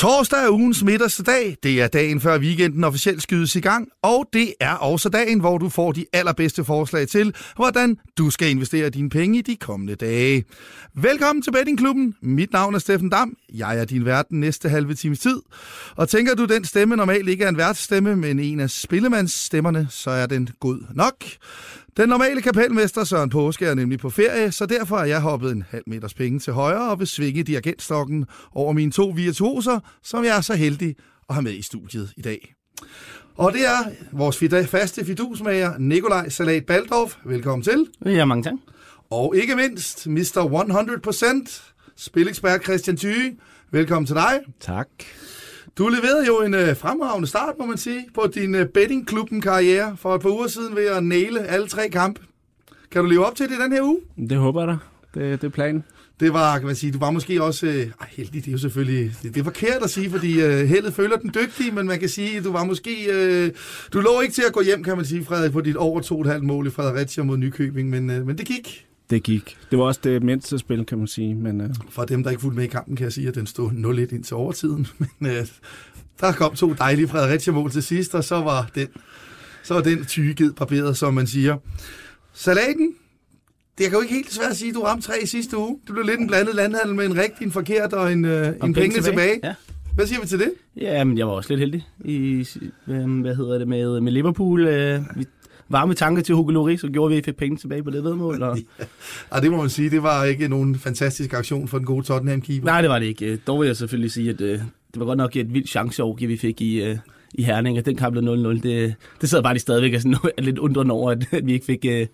Torsdag er ugens middagsdag. dag. Det er dagen før weekenden officielt skydes i gang, og det er også dagen, hvor du får de allerbedste forslag til, hvordan du skal investere dine penge i de kommende dage. Velkommen til Bettingklubben. Mit navn er Steffen Dam. Jeg er din vært den næste halve times tid. Og tænker du, den stemme normalt ikke er en værtsstemme, men en af spillemandsstemmerne, så er den god nok. Den normale kapelmester Søren Påske er nemlig på ferie, så derfor er jeg hoppet en halv meters penge til højre og vil svinge dirigentstokken over mine to virtuoser, som jeg er så heldig at have med i studiet i dag. Og det er vores faste fidusmager, Nikolaj Salat Baldorf. Velkommen til. Ja, mange tak. Og ikke mindst, Mr. 100%, spilekspert Christian Thyge. Velkommen til dig. Tak. Du leverede jo en øh, fremragende start, må man sige, på din øh, bettingklubben-karriere for et par uger siden ved at næle alle tre kampe. Kan du leve op til det den her uge? Det håber jeg da. Det, det er planen. Det var, kan man sige, du var måske også... Øh, heldig, det er jo selvfølgelig... Det, det er forkert at sige, fordi øh, heldet føler den dygtige, men man kan sige, du var måske... Øh, du lå ikke til at gå hjem, kan man sige, Frederik, på dit over 2,5 mål i Fredericia mod Nykøbing, men, øh, men det gik. Det gik. Det var også det mindste spil, kan man sige. Men, øh... For dem, der ikke fulgte med i kampen, kan jeg sige, at den stod 0-1 indtil overtiden. Men øh, der kom to dejlige Fredericia-mål til sidst, og så var den, så var den tygget barberet, som man siger. Salaten, det kan jo ikke helt svært at sige, at du ramte tre i sidste uge. Det blev lidt en blandet landhandel med en rigtig, en forkert og en, øh, en penge, penge tilbage. tilbage. Ja. Hvad siger vi til det? Ja, men jeg var også lidt heldig i, øh, hvad hedder det, med, med Liverpool. Øh, vi varme tanker til Hugo Lloris, så gjorde vi, at vi fik penge tilbage på det vedmål. Og... ja, det må man sige. Det var ikke nogen fantastisk aktion for den gode Tottenham-keeper. Nej, det var det ikke. Dog vil jeg selvfølgelig sige, at øh, det var godt nok et vildt chanceovergiv, vi fik i, øh, i Herning, og den kamp blev 0-0. Det, det sad bare de stadigvæk og sådan, lidt undrende over, at, at vi ikke fik øh,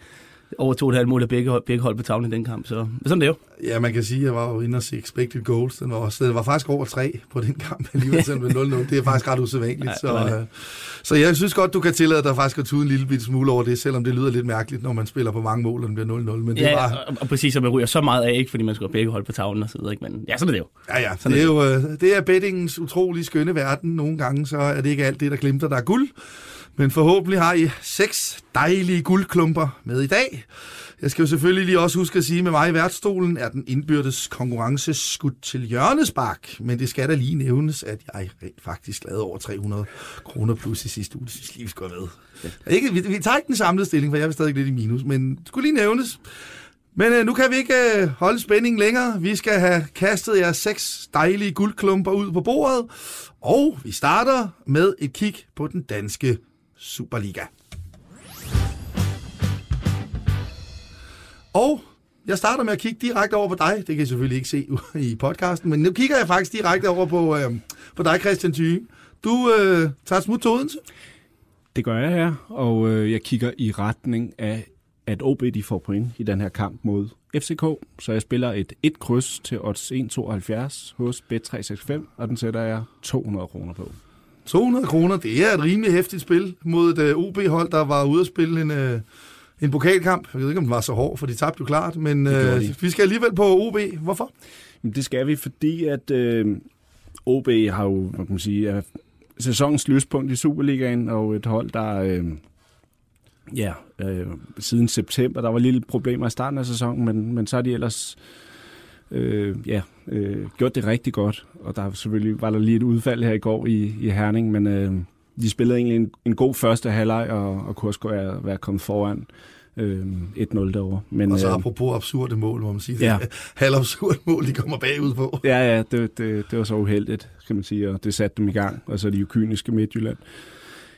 over to og et halvt mål af begge, begge hold på tavlen i den kamp. Så sådan det jo. Ja, man kan sige, at jeg var jo inde og se expected goals. Den var, også, den var faktisk over tre på den kamp alligevel, selvom 0-0. Det er faktisk ret usædvanligt. Ja, så, øh, så jeg synes godt, du kan tillade dig faktisk at tude en lille smule over det, selvom det lyder lidt mærkeligt, når man spiller på mange mål, og den bliver 0-0. Men det ja, var... og, og, præcis, og man ryger så meget af, ikke fordi man skal begge hold på tavlen og så videre. Ikke? Men ja, sådan er det jo. Ja, ja. Sådan det er, er jo, det er bettingens utrolig skønne verden. Nogle gange så er det ikke alt det, der glimter, der er guld. Men forhåbentlig har I seks dejlige guldklumper med i dag. Jeg skal jo selvfølgelig lige også huske at sige, at med mig i værtsstolen er den indbyrdes konkurrence skudt til hjørnespark. Men det skal da lige nævnes, at jeg rent faktisk lavede over 300 kroner plus i sidste uge. Det synes lige, vi skal med. Ja. Ikke, vi, vi tager ikke den samlede stilling, for jeg er stadig lidt i minus, men det skulle lige nævnes. Men øh, nu kan vi ikke øh, holde spændingen længere. Vi skal have kastet jer seks dejlige guldklumper ud på bordet. Og vi starter med et kig på den danske Superliga. Og jeg starter med at kigge direkte over på dig. Det kan jeg selvfølgelig ikke se i podcasten, men nu kigger jeg faktisk direkte over på, øh, på dig, Christian Thyge. Du øh, tager smut til Odense. Det gør jeg her, og øh, jeg kigger i retning af, at OB de får point i den her kamp mod FCK. Så jeg spiller et 1 kryds til odds 1,72 hos Bet365, og den sætter jeg 200 kroner på. 200 kroner, det er et rimelig hæftigt spil mod et øh, OB-hold, der var ude at spille en, uh, en pokalkamp. Jeg ved ikke, om den var så hård, for de tabte jo klart, men uh, vi skal alligevel på OB. Hvorfor? Det skal vi, fordi at uh, OB har jo, hvad kan man sige, uh, sæsonens lyspunkt i Superligaen, og et hold, der... Uh, ja, uh, siden september, der var lidt problemer i starten af sæsonen, men, men så har de ellers øh, ja, øh, gjort det rigtig godt. Og der selvfølgelig var der lige et udfald her i går i, i Herning, men øh, de spillede egentlig en, en god første halvleg, og, og kunne også være, være kommet foran øh, 1-0 derovre. Men, og så øh, apropos absurde mål, må man sige. Ja. Halvabsurde mål, de kommer bagud på. Ja, ja, det, det, det var så uheldigt, kan man sige, og det satte dem i gang. Og så er de jo kyniske Midtjylland.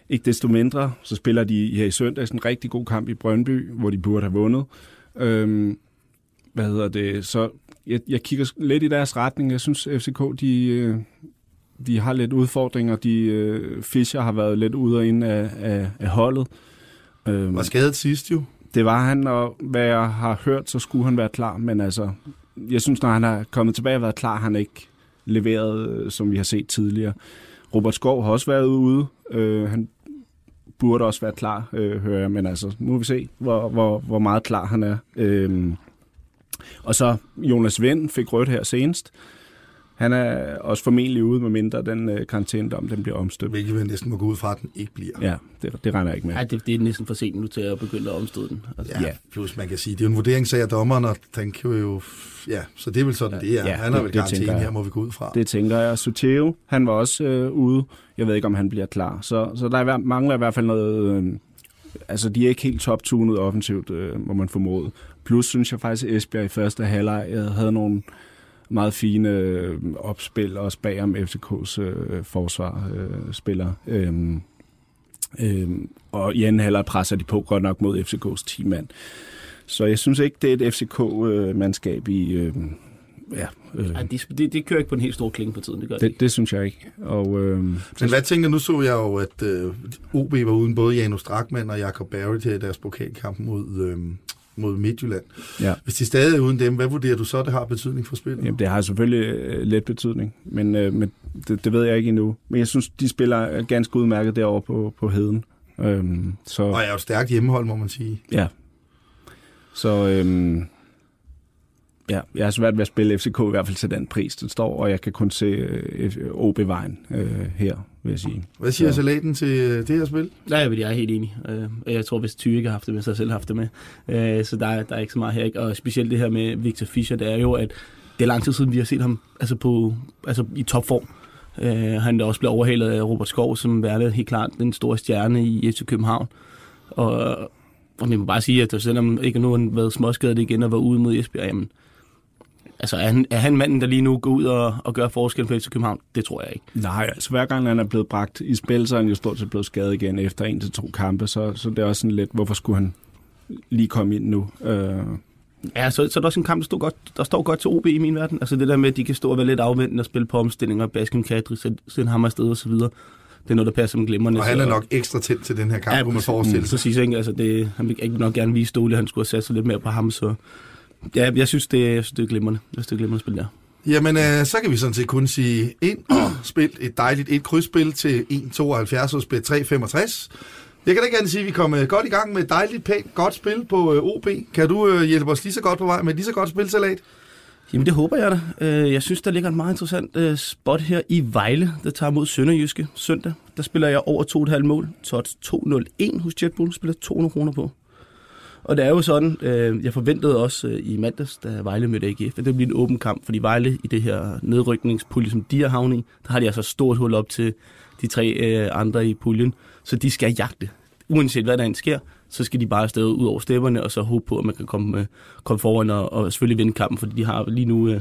Ikke desto mindre, så spiller de her i søndags en rigtig god kamp i Brøndby, hvor de burde have vundet. Øhm, hvad hedder det? Så jeg, jeg kigger lidt i deres retning. Jeg synes, FCK, de, øh, de har lidt udfordringer. De, uh, Fischer har været lidt ude og ind af, af, af holdet. Øhm, var skadet sidst jo. Det var han, og hvad jeg har hørt, så skulle han være klar. Men altså, jeg synes, når han er kommet tilbage og været klar, han ikke leveret, øh, som vi har set tidligere. Robert Skov har også været ude. Uh, han burde også være klar, uh, hører jeg. Men altså, nu må vi se, hvor, hvor, hvor meget klar han er. Uh, og så Jonas Vind fik rødt her senest. Han er også formentlig ude, med mindre den øh, karantænedom, den bliver omstødt. Hvilket vi næsten må gå ud fra, at den ikke bliver. Ja, det, det regner jeg ikke med. Ja, det, det er næsten for sent nu til at begynde at omstøde den. Altså. Ja, Ja. plus man kan sige, det er jo en vurderingssag af dommeren, og den kan jo... Ja, så det er vel sådan, det er. Ja, Han det- vel karantæne her, må vi gå ud fra. Det tænker jeg. Soteo, han var også øh, ude. Jeg ved ikke, om han bliver klar. Så, så der er, mangler i hvert fald noget... Øh, altså, de er ikke helt toptunet offensivt, øh, må man formode. Plus, synes jeg faktisk, at Esbjerg i første halvleg øh, havde nogle meget fine øh, opspil, også bag om FCK's øh, forsvarsspillere. øh. Øhm, øhm, og i anden halvleg presser de på godt nok mod FCK's 10 mand. Så jeg synes ikke, det er et FCK-mandskab øh, i... Øh, ja, øh, Ja, det, det, det kører ikke på en helt stor klinge for tiden, det gør det, det, det synes jeg ikke. Og, øh, Men hvad tænker nu så jeg jo, at øh, OB var uden både Janus Strakman og Jakob Barry til deres pokalkamp mod, øh, mod Midtjylland. ja, Hvis de stadig er uden dem, hvad vurderer du så, det har betydning for spillet? jamen, det har selvfølgelig øh, lidt betydning, men, øh, men det, det ved jeg ikke endnu. Men jeg synes, de spiller ganske udmærket derovre på, på heden. Øhm, så, Og er jo et stærkt hjemmehold, må man sige. ja. Så øhm, ja, jeg har svært ved at spille FCK i hvert fald til den pris, den står, og jeg kan kun se øh, OB-vejen øh, her, vil jeg sige. Hvad siger Så- Salaten til øh, det her spil? Nej, jeg, jeg er helt enig. Øh, og jeg tror, hvis Thy ikke har haft det med, så har jeg selv haft det med. Øh, så der, er- der er ikke så meget her. Ikke? Og specielt det her med Victor Fischer, det er jo, at det er lang tid siden, vi har set ham altså på, altså i topform. Øh, han er også blevet overhalet af Robert Skov, som er helt klart den store stjerne i FC København. Og, og man må bare sige, at selvom ikke nu har været småskadet igen og var ude mod Esbjerg, jamen, altså er han, er han manden, der lige nu går ud og, og gør forskel på FC København? Det tror jeg ikke. Nej, altså hver gang han er blevet bragt i spil, så er han jo stort set blevet skadet igen efter en til to kampe, så, så det er også sådan lidt, hvorfor skulle han lige komme ind nu? Øh, Ja, så, så er der også en kamp, der står, godt, der står godt til OB i min verden. Altså det der med, at de kan stå og være lidt afventende og spille på omstillinger, Basken Kadri, sende ham afsted og så videre. Det er noget, der passer med glimrende. Og han er nok ekstra tæt til den her kamp, Ja, kunne man præcis. forestille sig. Præcis, ikke? Altså det, han vil ikke nok gerne vise Ståle, at han skulle have sat sig lidt mere på ham, så... Ja, jeg synes, det, jeg synes, det er glimrende. Jeg synes, det er glimrende spil der. Jamen, øh, så kan vi sådan set kun sige ind og spil et dejligt et krydsspil til 1,72 og spil 3,65. Jeg kan da ikke andet sige, at vi kommer godt i gang med et dejligt, pænt, godt spil på øh, OB. Kan du øh, hjælpe os lige så godt på vej med lige så godt spilsalat? Jamen, det håber jeg da. Øh, Jeg synes, der ligger en meget interessant øh, spot her i Vejle, der tager mod Sønderjyske søndag. Der spiller jeg over 2,5 mål. Tot 201 hos Jetbull, spiller 200 kroner på. Og det er jo sådan, øh, jeg forventede også øh, i mandags, da Vejle mødte AGF, at det bliver en åben kamp, fordi Vejle i det her nedrykningspulje, som de har havnet i, der har de altså stort hul op til de tre øh, andre i puljen, så de skal jagte. Uanset hvad der end sker, så skal de bare afsted ud over stepperne, og så håbe på, at man kan komme, øh, komme foran og, og selvfølgelig vinde kampen, fordi de har lige nu, øh,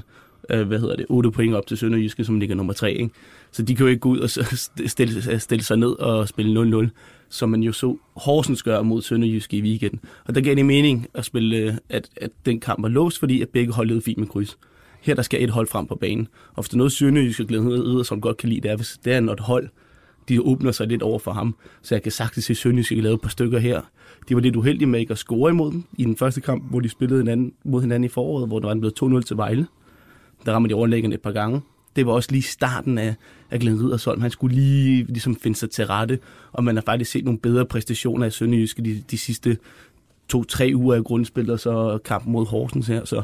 øh, hvad hedder det, 8 point op til Sønderjyske, som ligger nummer 3, ikke? Så de kan jo ikke gå ud og stille, stille sig ned og spille 0-0, som man jo så Horsens gør mod Sønderjyske i weekenden. Og der gav det mening at spille, øh, at, at den kamp var låst, fordi at begge hold led fint med kryds. Her der skal et hold frem på banen. Og hvis der er noget Sønderjyske glæder som godt kan lide, det er, hvis det er, når et hold de åbner sig lidt over for ham. Så jeg kan sagtens se Sønderjyske lave et par stykker her. De var lidt uheldige med ikke at score imod dem i den første kamp, hvor de spillede hinanden, mod hinanden i foråret, hvor der var blevet 2-0 til Vejle. Der rammer de overlæggende et par gange. Det var også lige starten af, af Glenn Riddersholm. Han skulle lige ligesom finde sig til rette, og man har faktisk set nogle bedre præstationer af Sønderjyske de, de sidste to-tre uger af grundspillet, og så kampen mod Horsens her. Så,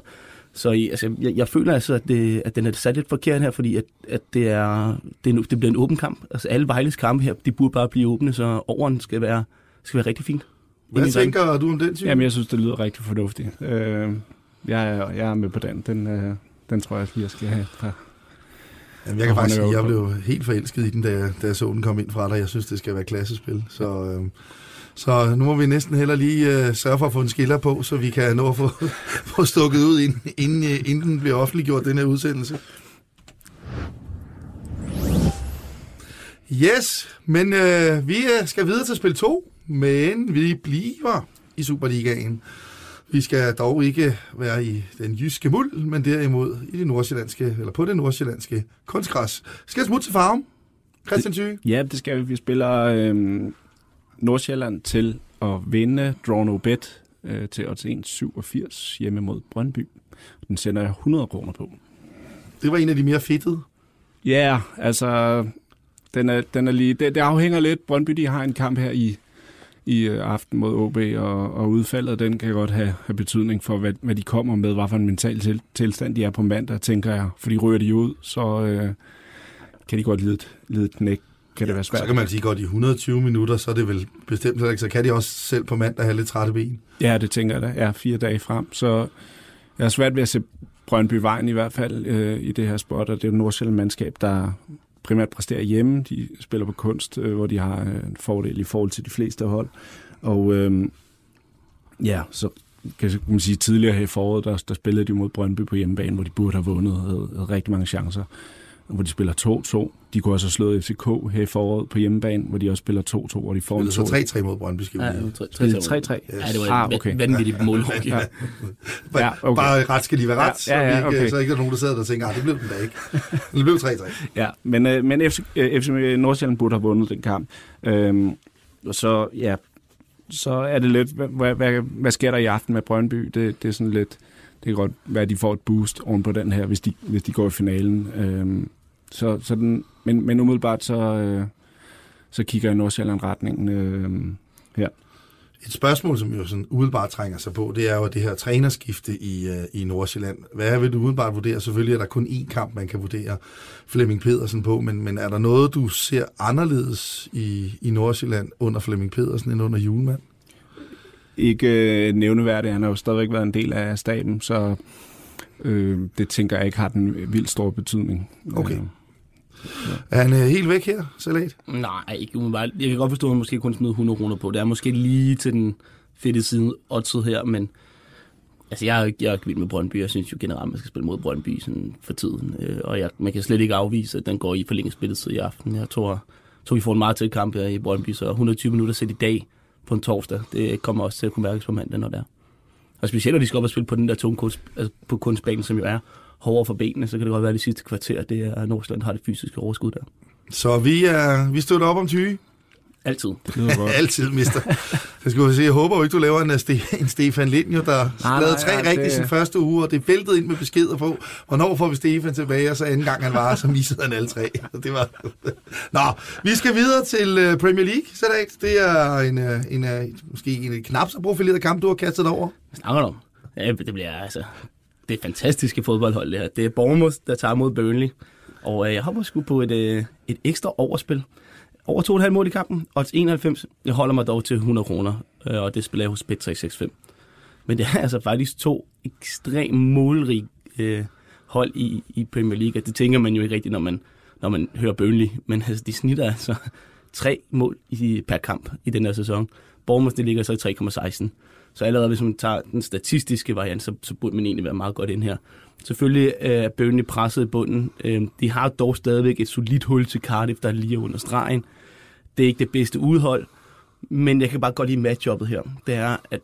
så i- altså, jeg, jeg føler altså, at, det, at den er sat lidt forkert her, fordi at, at det, er, det, er, en- det bliver en åben kamp. Altså alle Vejles kampe her, de burde bare blive åbne, så overen skal være, skal være rigtig fint. Hvad tænker du om den, Tyve? jamen, jeg synes, det lyder rigtig fornuftigt. Øh, jeg, er, jeg er med på den. Den, øh, den tror jeg, at jeg skal have. Fra. Jamen, jeg kan faktisk sige, jeg blev helt forelsket i den, da jeg, da jeg så den komme ind fra dig. Jeg synes, det skal være klassespil. Så, øh, så nu må vi næsten heller lige øh, sørge for at få en skiller på, så vi kan nå at få, få stukket ud, inden, inden, øh, inden den bliver offentliggjort, den her udsendelse. Yes, men øh, vi øh, skal videre til spil 2, men vi bliver i Superligaen. Vi skal dog ikke være i den jyske muld, men derimod i det nordsjællandske, eller på det nordsjællandske kunstgræs. Skal smutte til farven? Christian Thyge? Ja, det skal vi. Vi spiller øh, Nordsjælland til at vinde Draw No Bet øh, til odds 1,87 hjemme mod Brøndby. Den sender jeg 100 kroner på. Det var en af de mere fedtede. Ja, yeah, altså, den er, den er lige, det, det afhænger lidt. Brøndby, de har en kamp her i, i øh, aften mod OB, og, og udfaldet den kan godt have, have betydning for, hvad, hvad de kommer med, hvad for en mental til, tilstand de er på mandag, tænker jeg. Fordi ryger de ud, så øh, kan de godt lide, lide et knæk. Kan det være svært. Så kan man sige, godt i 120 minutter, så er det vel bestemt ikke, så kan de også selv på mandag have lidt trætte ben. Ja, det tænker jeg da. Ja, fire dage frem. Så jeg er svært ved at se Brøndby Vejen i hvert fald øh, i det her spot, og det er jo Nordsjælland mandskab, der primært præsterer hjemme. De spiller på kunst, øh, hvor de har øh, en fordel i forhold til de fleste hold. Og øh, ja, så kan man sige, tidligere her i foråret, der, der spillede de mod Brøndby på hjemmebane, hvor de burde have vundet havde, havde rigtig mange chancer hvor de spiller 2-2. De kunne også have slået FCK her i foråret på hjemmebane, hvor de også spiller 2-2, hvor de får en 2 3-3 mod Brøndby, skal vi Ja, 3-3. 3-3. Ja, det var Ah, ah, okay. vanvittigt mål. Ja. Ja, Ja, okay. Bare ret skal de være ret, Ja, ja, ja, så, ikke, okay. så ikke der er nogen, der sidder der og tænker, at det blev den da ikke. Det blev 3-3. Ja, men, øh, men FC, øh, FC Nordsjælland burde have vundet den kamp. Øhm, og så, ja, så er det lidt, hvad, hvad, hvad, hvad sker der i aften med Brøndby? Det, det er sådan lidt, det kan godt være, at de får et boost oven på den her, hvis de, hvis de går i finalen. Øh, så, så den, men, men umiddelbart så, øh, så kigger jeg Nordsjælland retningen øh, her. Et spørgsmål, som jo sådan umiddelbart trænger sig på, det er jo det her trænerskifte i, øh, i Nordsjælland. Hvad vil du umiddelbart vurdere? Selvfølgelig er der kun én kamp, man kan vurdere Flemming Pedersen på, men, men er der noget, du ser anderledes i, i Nordsjælland under Flemming Pedersen end under Julemand? Ikke øh, nævneværdigt, han har jo stadigvæk været en del af staben, så øh, det tænker jeg ikke har den vildt store betydning. Okay. Øh, Er han uh, helt væk her, Salat? Nej, ikke umiddelbart. Jeg kan godt forstå, at han måske kun smider 100 kroner på. Det er måske lige til den fedte side oddset her, men altså, jeg er, ikke- jeg er ikke vild med Brøndby. Jeg synes jo generelt, man skal spille mod Brøndby sådan for tiden. Øh, og jeg, man kan slet ikke afvise, at den går i forlænget spilletid i aften. Jeg tror, tror vi får en meget tæt kamp her i Brøndby, så 120 minutter sæt i dag på en torsdag, det kommer også til at kunne mærkes på mandag, når det er. Og specielt, når de skal op og spille på den der tunge kunst, altså på kunstbanen, som jo er hårdere for benene, så kan det godt være, at de sidste kvarter, det er, at Nordsjælland har det fysiske overskud der. Så vi, er, vi støtter op om 20. Altid. det lyder godt. Altid, mister. Jeg skal jo se, jeg håber jo ikke, du laver en, Ste- en Stefan Lind, jo, der Nej, lavede nej, tre ja, rigtigt det- sin første uge, og det væltede ind med beskeder på, hvornår får vi Stefan tilbage, og så anden gang han var, så missede han alle tre. Det var... Nå, vi skal videre til uh, Premier League, Sadat. Det er en, uh, en, uh, måske en knap så profileret kamp, du har kastet over. Hvad snakker du om? Ja, det bliver altså... Det er fantastiske fodboldhold, det her. Det er Bournemouth, der tager mod Burnley. Og øh, jeg hopper sgu på et, øh, et ekstra overspil. Over 2,5 mål i kampen. og 91. Jeg holder mig dog til 100 kroner, øh, og det spiller jeg hos Bet365. Men det er altså faktisk to ekstremt målrige øh, hold i, i Premier League, og det tænker man jo ikke rigtigt, når man, når man hører Burnley. Men altså, de snitter altså tre mål i, per kamp i den her sæson. Bournemouth, det ligger så i 3,16. Så allerede hvis man tager den statistiske variant, så, så burde man egentlig være meget godt ind her. Selvfølgelig øh, er Burnley presset i bunden. Øh, de har dog stadigvæk et solidt hul til Cardiff, der er lige under stregen. Det er ikke det bedste udhold, men jeg kan bare godt lide matchuppet her. Det er, at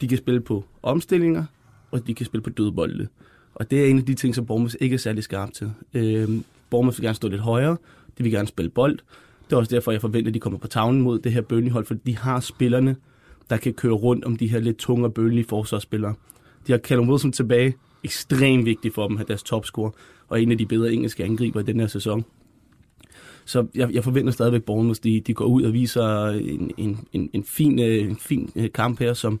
de kan spille på omstillinger, og de kan spille på dødbolde. Og det er en af de ting, som Bournemouth ikke er særlig skarp til. Øh, Bournemouth vil gerne stå lidt højere, de vil gerne spille bold. Det er også derfor, jeg forventer, at de kommer på tavlen mod det her Burnley-hold, for de har spillerne, der kan køre rundt om de her lidt tunge og bølgelige forsvarsspillere. De har Callum Wilson tilbage. Ekstremt vigtigt for dem at have deres topscore, og en af de bedre engelske angriber i den her sæson. Så jeg, jeg forventer stadigvæk, at Bournemouth de, de går ud og viser en, en, en, en fin, øh, en fin øh, kamp her, som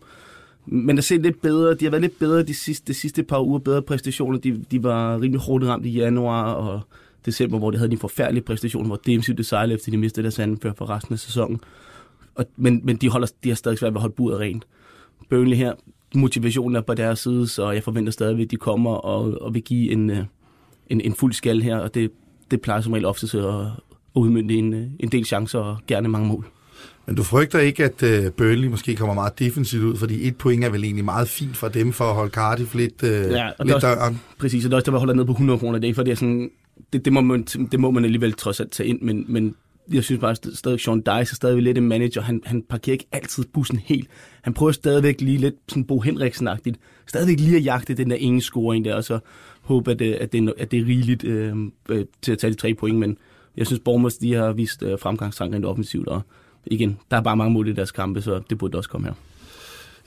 men der ser lidt bedre, de har været lidt bedre de sidste, de sidste par uger, bedre præstationer. De, de var rimelig hårdt ramt i januar og december, hvor de havde de forfærdelige præstationer, hvor defensivt det sejlede, efter de mistede deres andenfører for resten af sæsonen. Og, men, men de, holder, de har stadig svært ved at holde buret rent. Burnley her, motivationen er på deres side, så jeg forventer stadigvæk, at de kommer og, og vil give en, øh, en, en fuld skal her, og det, det plejer som regel ofte at, at udmynde en, øh, en del chancer og gerne mange mål. Men du frygter ikke, at uh, Burnley måske kommer meget defensivt ud, fordi et point er vel egentlig meget fint for dem for at holde Cardiff lidt, uh, Ja, og lidt også- døren. Præcis, og det er også der, holder ned på 100 kroner. Det er ikke, for det er sådan, det, det, må man, det må man alligevel trods alt tage ind, men, men jeg synes bare stadig, Sean Dice er stadigvæk lidt en manager. Han, han parkerer ikke altid bussen helt. Han prøver stadigvæk lige lidt sådan Bo Henriksen-agtigt. Stadigvæk lige at jagte den der ene scoring der, og så håbe, at, det- at, det, at det er rigeligt øh, øh, til at tage de tre point. Men jeg synes, Bournemouth de har vist øh, fremgangstanker rent offensivt, og igen, der er bare mange mål i deres kampe, så det burde også komme her.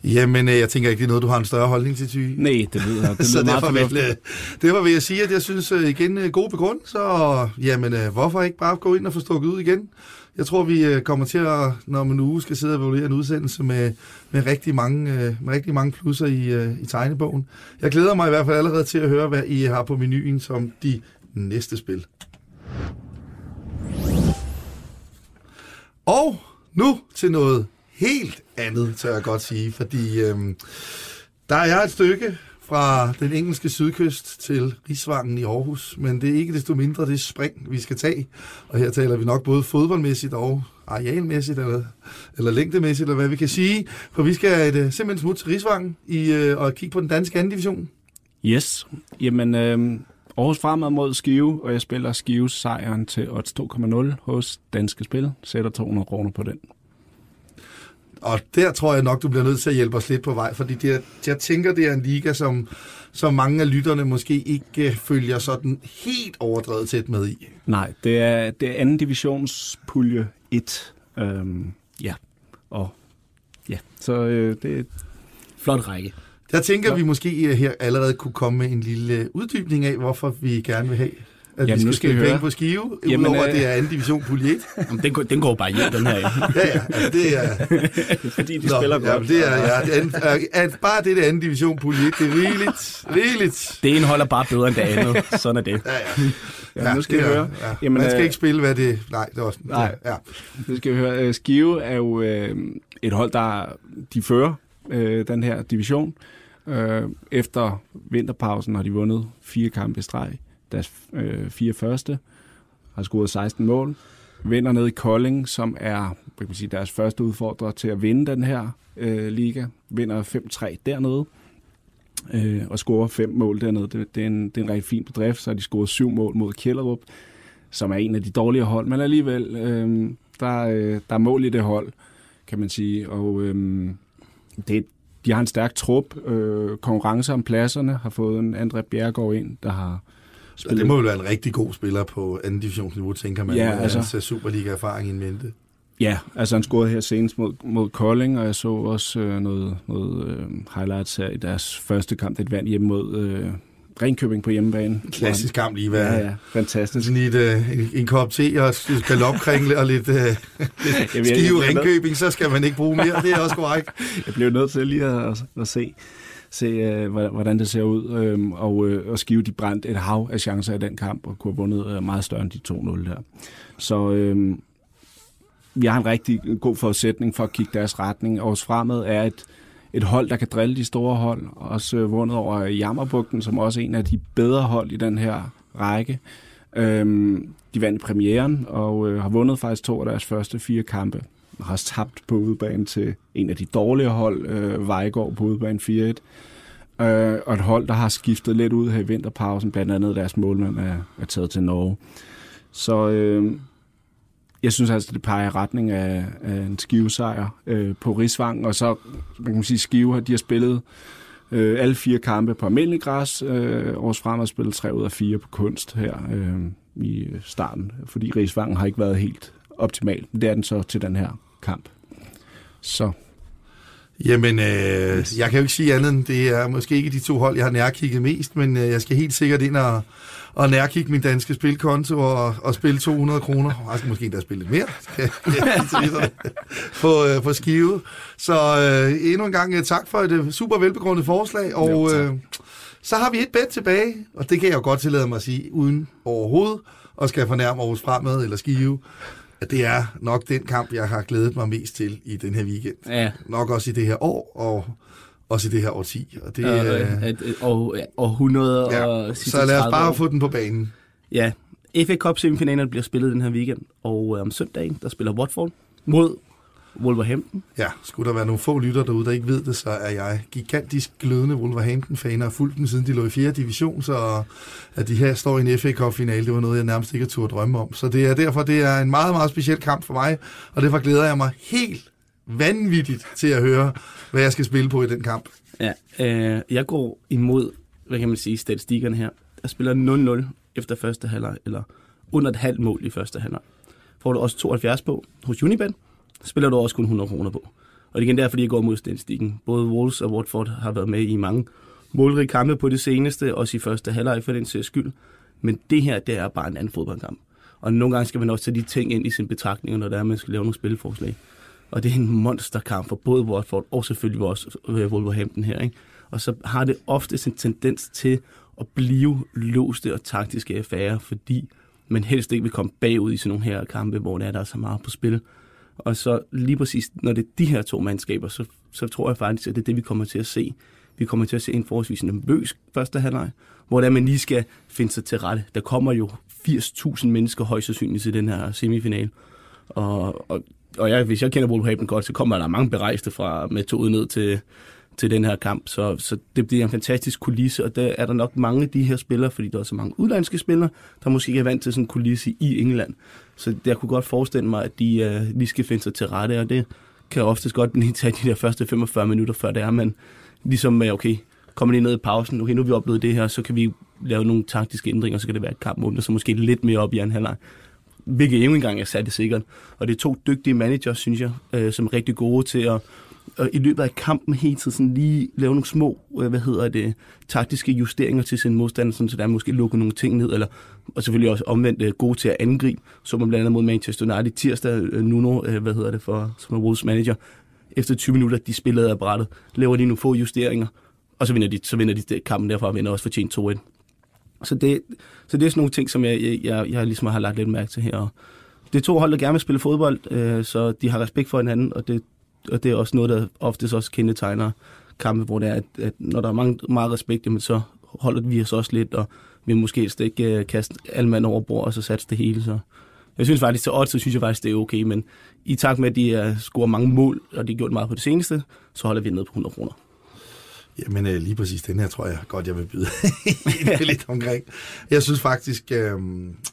Jamen, øh, jeg tænker ikke, det er noget, du har en større holdning til, Ty. Nej, det lyder, det så lyder meget derfor vil, øh, derfor vil jeg sige, at jeg synes øh, igen øh, god begrundelse, og jamen, hvorfor ikke bare gå ind og få stukket ud igen? Jeg tror, vi kommer til at, når man uge skal sidde og evaluere en udsendelse med, med, rigtig, mange, med rigtig mange plusser i, i tegnebogen. Jeg glæder mig i hvert fald allerede til at høre, hvad I har på menuen som de næste spil. Og nu til noget helt andet, tør jeg godt sige, fordi øhm, der er et stykke fra den engelske sydkyst til Rigsvangen i Aarhus, men det er ikke desto mindre det spring, vi skal tage. Og her taler vi nok både fodboldmæssigt og arealmæssigt, eller, eller længdemæssigt, eller hvad vi kan sige. For vi skal et, øh, simpelthen smutte til Rigsvangen i, øh, og kigge på den danske anden division. Yes. Jamen, øh, Aarhus fremad mod Skive, og jeg spiller Skive sejren til odds 2,0 hos Danske Spil. Sætter 200 kroner på den. Og der tror jeg nok, du bliver nødt til at hjælpe os lidt på vej, fordi det er, jeg tænker, det er en liga, som, som mange af lytterne måske ikke øh, følger sådan helt overdrevet tæt med i. Nej, det er, det er anden divisionspulje 1. Øhm, ja, og ja, så øh, det Flot række. Jeg tænker, Ja. vi måske øh, her allerede kunne komme med en lille øh, uddybning af, hvorfor vi gerne vil have, at Jamen, vi nu skal skal spille høre. penge på skive, Jamen, udover øh, det er anden division pulje 1. Jamen, den, går, den går bare hjem, den her. Ja, ja, altså det er... fordi de Nå, spiller ja, godt. det er, ja, det anden- at, bare det der anden division pulje 1, det er rigeligt, rigeligt. Det ene holder bare bedre end det andet. Sådan er det. Ja, ja. Ja, nu skal det I er- høre. Ja. Jamen, Man skal øh, ikke spille, hvad det... Nej, det også... Nej. Ja. Nu skal vi høre. Øh, Skive er jo øh, et hold, der de fører øh, den her division. Øh, efter vinterpausen har de vundet fire kampe i streg. Deres øh, fire første har scoret 16 mål. Vinder ned i Kolding, som er kan man sige, deres første udfordrer til at vinde den her øh, liga. Vinder 5-3 dernede. Øh, og scorer fem mål dernede. Det, det, er en, det er en rigtig fin bedrift. Så har de scoret syv mål mod Kjellerup, som er en af de dårlige hold. Men alligevel, øh, der, øh, der er mål i det hold, kan man sige. Og øh, det, de har en stærk trup. Øh, konkurrence om pladserne har fået en André Bjergård ind, der har så det må jo være en rigtig god spiller på anden divisionsniveau, tænker man, Ja, med altså- hans øh, Superliga-erfaring i mente. Ja, altså han scorede her senest mod, mod Kolding, og jeg så også øh, noget, noget øh, highlights her i deres første kamp. Det vandt hjemme mod øh, Ringkøbing på hjemmebane. Klassisk kamp lige Ja, være. ja, fantastisk. Sådan et, øh, en, en kop te og galopkringle og lidt, øh, lidt jeg, skive Ringkøbing, så skal man ikke bruge mere. Det er også korrekt. jeg blev nødt til lige at, at, at se, se øh, hvordan- det ser ud. Øhm, og, øh, og Skive, de brændte et hav af chancer i den kamp, og kunne have vundet øh, meget større end de 2-0 der. Så øh, vi har en rigtig god forudsætning for at kigge deres retning. Aarhus Fremad er et, et hold, der kan drille de store hold. Også øh, vundet over Jammerbugten, som også er en af de bedre hold i den her række. Øhm, de vandt premieren og øh, har vundet faktisk to af deres første fire kampe. Har tabt på udebane til en af de dårlige hold, øh, Vejgaard på udebane 4-1. Øh, og et hold, der har skiftet lidt ud her i vinterpausen, blandt andet deres målmand er, er taget til Norge. Så øh, jeg synes altså, det peger i retning af, af en skivesejr øh, på Rigsvang, og så man kan sige, Skive de har spillet øh, alle fire kampe på almindelig græs. Øh, Års frem har spillet tre ud af fire på kunst her øh, i starten, fordi Rigsvang har ikke været helt optimal. Det er den så til den her kamp. Så Jamen, øh, jeg kan jo ikke sige andet end, det er måske ikke de to hold, jeg har nærkigget mest, men øh, jeg skal helt sikkert ind og, og nærkigge min danske spilkonto og, og spille 200 kroner. Jeg skal måske endda spille lidt mere sådan, på, øh, på skive. Så øh, endnu en gang øh, tak for et øh, super velbegrundet forslag, og Jo, øh, så har vi et bet tilbage, og det kan jeg jo godt tillade mig at sige, uden overhovedet at skal fornærme Aarhus Fremad eller Skive. Det er nok den kamp, jeg har glædet mig mest til i den her weekend Ja, nok også i det her år, og også i det her årti. Og det, og, øh, øh, et, et, år, århundrede ja. og Så lad os 30 bare år. få den på banen. Ja, FA Cup semifinalerne bliver spillet den her weekend, og øh, om søndagen, der spiller Watford mod Wolverhampton. Ja, skulle der være nogle få lytter derude, der ikke ved det, så er jeg gigantisk glødende Wolverhampton-fan og har fulgt dem, siden de lå i 4. division, så at de her står i en FA Cup-finale, det var noget, jeg nærmest ikke turde drømme om. Så det er derfor, det er en meget, meget speciel kamp for mig, og derfor glæder jeg mig helt vanvittigt til at høre, hvad jeg skal spille på i den kamp. Ja, øh, jeg går imod, hvad kan man sige, statistikkerne her. Jeg spiller 0-0 efter første halvleg, eller under et halvt mål i første halvleg. Får du også 72 på hos Unibet, spiller du også kun 100 kroner på. Og det er igen derfor, jeg går mod statistikken. Både Wolves og Watford har været med i mange målrige kampe på det seneste, også i første halvleg for den sags skyld. Men det her, det er bare en anden fodboldkamp. Og nogle gange skal man også tage de ting ind i sin betragtning, når der er, man skal lave nogle spilforslag. Og det er en monsterkamp for både Watford og selvfølgelig også øh, Wolverhampton her. Ikke? Og så har det ofte en tendens til at blive låste og taktiske affærer, fordi man helst ikke vil komme bagud i sådan nogle her kampe, hvor der er, der er så meget på spil. Og så lige præcis, når det er de her to mandskaber, så, så tror jeg faktisk, at det er det, vi kommer til at se. Vi kommer til at se en forholdsvis nervøs første halvleg, hvor der man lige skal finde sig til rette. Der kommer jo 80.000 mennesker højst sandsynligt til den her semifinal. Og, og, og jeg, hvis jeg kender Wolverhampton godt, så kommer der mange berejste fra med toget ned til, til den her kamp. Så, så det bliver en fantastisk kulisse, og der er der nok mange af de her spillere, fordi der er så mange udlandske spillere, der måske ikke er vant til sådan en kulisse i England. Så jeg kunne godt forestille mig, at de uh, lige skal finde sig til rette, og det kan oftest godt lige tage de der første 45 minutter, før det er, men ligesom med, okay, kommer lige ned i pausen, okay, nu har vi oplevet det her, så kan vi lave nogle taktiske ændringer, så kan det være et kamp åbner, så måske lidt mere op i anden halvleg. Hvilket endnu engang er sat sikkert. Og det er to dygtige managers, synes jeg, øh, som er rigtig gode til at og i løbet af kampen hele tiden sådan lige lave nogle små, øh, hvad hedder det, taktiske justeringer til sin modstander, sådan, så der måske lukker nogle ting ned, eller, og selvfølgelig også omvendt øh, gode til at angribe, så man blandt andet mod Manchester United tirsdag, øh, Nuno, øh, hvad hedder det for, som er Wolves manager, efter 20 minutter, de spillede af brættet, laver de nogle få justeringer, og så vinder de, så vinder de kampen derfra, og vinder også fortjent 2-1. Så det, så det er sådan nogle ting, som jeg, jeg, jeg, jeg ligesom har lagt lidt mærke til her. Det er to hold, der gerne vil spille fodbold, øh, så de har respekt for hinanden, og det, og det er også noget, der oftest også kendetegner kampe, hvor det er, at, at når der er mange, meget respekt, jamen, så holder vi os også lidt, og vi måske helst ikke uh, kaste alle mand over bord, og så satse det hele. Så jeg synes faktisk, til odds, så synes jeg faktisk, det er okay, men i takt med, at de uh, scorer mange mål, og de har gjort meget på det seneste, så holder vi ned på 100 kroner. Jamen øh, lige præcis den her tror jeg godt, jeg vil byde lidt omkring. Jeg synes faktisk, øh,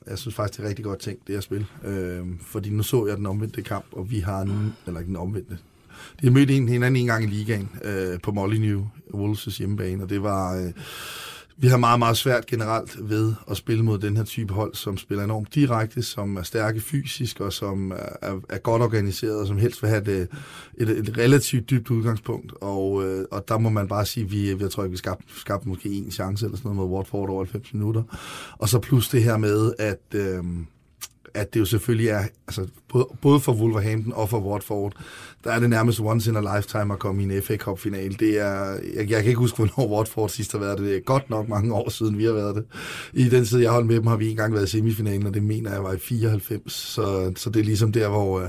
jeg synes faktisk det er rigtig godt tænkt, det her spil. Øh, fordi nu så jeg den omvendte kamp, og vi har en, eller ikke den omvendte, de har mødt en, hinanden en gang i ligaen øh, på Molyneux, Wolves' hjemmebane, og det var... Øh, vi har meget, meget svært generelt ved at spille mod den her type hold, som spiller enormt direkte, som er stærke fysisk, og som er, er godt organiseret, og som helst vil have et, et, et relativt dybt udgangspunkt. Og, øh, og der må man bare sige, at vi, jeg tror ikke, vi skabte, skabte måske en chance eller sådan noget mod Watford over 90 minutter. Og så plus det her med, at... Øh, at det jo selvfølgelig er, altså både, både for Wolverhampton og for Watford, der er det nærmest once in a lifetime at komme i en FA Cup final. Det er, jeg, jeg kan ikke huske, hvornår Watford sidst har været det. Det er godt nok mange år siden, vi har været det. I den tid, jeg holdt med dem, har vi engang været i semifinalen, og det mener jeg var i 94. Så, så det er ligesom der, hvor... Uh,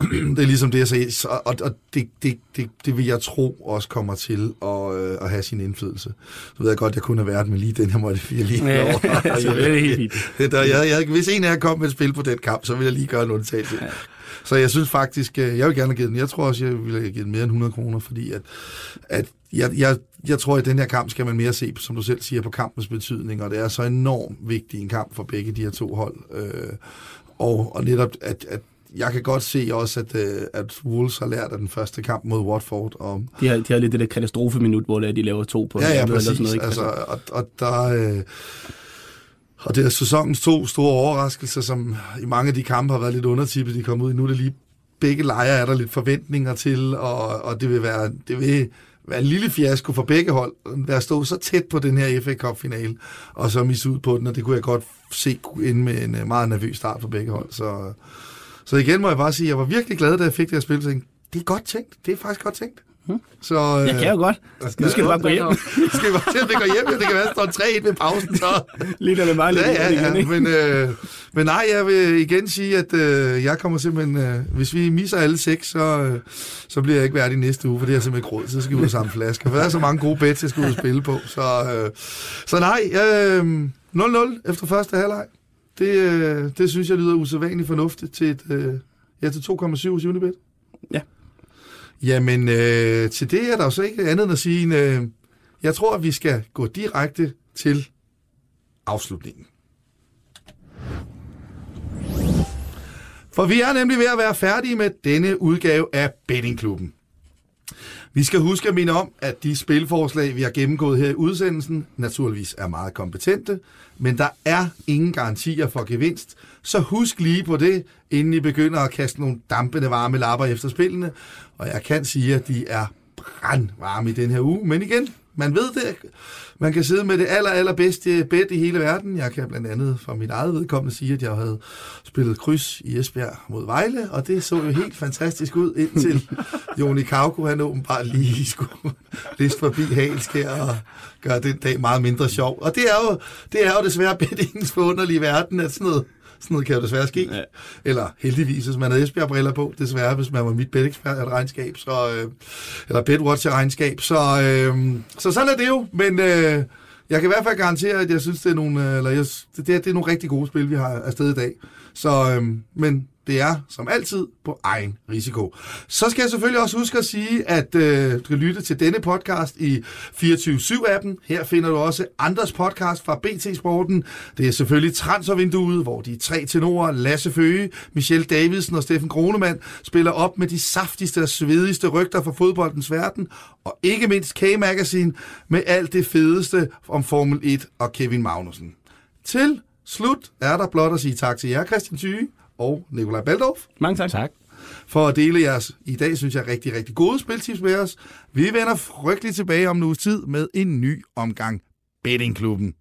det er ligesom det, jeg sagde. Så, og, og det, det, det, det vil jeg tro også kommer til at, uh, at have sin indflydelse. Så ved jeg godt, jeg kunne have været med lige den her måtte jeg lige ja, over. det er helt fint. jeg, jeg, jeg, hvis en af jer kom med et spil på den kamp, så vil jeg lige gøre en undtagelse. Ja. Så jeg synes faktisk, øh, jeg vil gerne have givet den. Jeg tror også, jeg ville have givet den mere end 100 kroner, fordi at, at jeg, jeg, jeg tror, at den her kamp skal man mere se, som du selv siger, på kampens betydning, og det er så enormt vigtig en kamp for begge de her to hold. Øh, og, og netop, at, at jeg kan godt se også, at, øh, at Wolves har lært af den første kamp mod Watford. Og, de, har, de har lidt det der katastrofeminut, hvor de laver to på ja, ja, præcis. Eller sådan noget, ikke? Altså, og, og der, øh, og det er sæsonens to store overraskelser, som i mange af de kampe har været lidt undertippet, de kommer ud i. Nu er det lige begge lejre, er der lidt forventninger til, og, og det vil være, det vil være en lille fiasko for begge hold, at stå så tæt på den her FA Cup-finale, og så misse ud på den, og det kunne jeg godt se ind med en øh, meget nervøs start for begge hold. Så, så igen må jeg bare sige, at jeg var virkelig glad, da jeg fik det her spil, det er godt tænkt, det er faktisk godt tænkt. Hmm. Så, øh, jeg kan jo godt. Nu skal du bare gå hjem. skal vi bare se, om det går hjem? Det kan være, at der står 3-1 ved pausen. Så. Lidt eller meget. Ja, ja, ja. Men, øh, men nej, jeg vil igen sige, at øh, jeg kommer simpelthen... Øh, hvis vi misser alle seks, så, øh, så bliver jeg ikke værdig næste uge, for det er simpelthen ikke råd. Så skal vi ud og samle flasker. For der er så mange gode bets, jeg skal ud og spille på. Så, øh, så nej, øh, 0-0 efter første halvleg. Det, øh, det synes jeg lyder usædvanligt fornuftigt til et... Øh, ja, til 2,7 hos Unibet. Ja. Jamen, øh, til det er der jo så ikke andet end at sige, øh, jeg tror, at vi skal gå direkte til afslutningen. For vi er nemlig ved at være færdige med denne udgave af Bettingklubben. Vi skal huske at minde om, at de spilforslag, vi har gennemgået her i udsendelsen, naturligvis er meget kompetente, men der er ingen garantier for gevinst, så husk lige på det, inden I begynder at kaste nogle dampende varme lapper efter spillene. Og jeg kan sige, at de er brandvarme i den her uge, men igen, man ved det. Man kan sidde med det aller, allerbedste bet i hele verden. Jeg kan blandt andet fra mit eget vedkommende sige, at jeg havde spillet kryds i Esbjerg mod Vejle, og det så jo helt fantastisk ud, indtil Joni Kauko, han åbenbart lige skulle liste forbi Halskær og gøre den dag meget mindre sjov. Og det er jo, det er jo desværre bettingens forunderlige verden, at sådan noget, sådan noget kan jo desværre ske. Ja. Eller heldigvis, hvis man havde Esbjerg-briller på, desværre, hvis man var mit bet-regnskab, så, øh, eller bet-watcher-regnskab. Så, øh, så sådan er det jo, men øh, jeg kan i hvert fald garantere, at jeg synes, det er nogle, øh, eller jeg, det, det, er, det er nogle rigtig gode spil, vi har afsted i dag. Så, øh, men det er som altid på egen risiko. Så skal jeg selvfølgelig også huske at sige, at øh, du kan lytte til denne podcast i 24-7-appen. Her finder du også andres podcast fra BT Sporten. Det er selvfølgelig Transfervinduet, hvor de tre tenorer, Lasse Føge, Michelle Davidsen og Steffen Kronemann, spiller op med de saftigste og svedigste rygter fra fodboldens verden, og ikke mindst K-Magazine med alt det fedeste om Formel 1 og Kevin Magnussen. Til slut er der blot at sige tak til jer, Christian Thyge og Nikolaj Baldorf. Mange tak. Tak. For at dele jeres, i dag synes jeg, rigtig, rigtig gode spiltips med os. Vi vender frygteligt tilbage om en uges tid med en ny omgang Bettingklubben.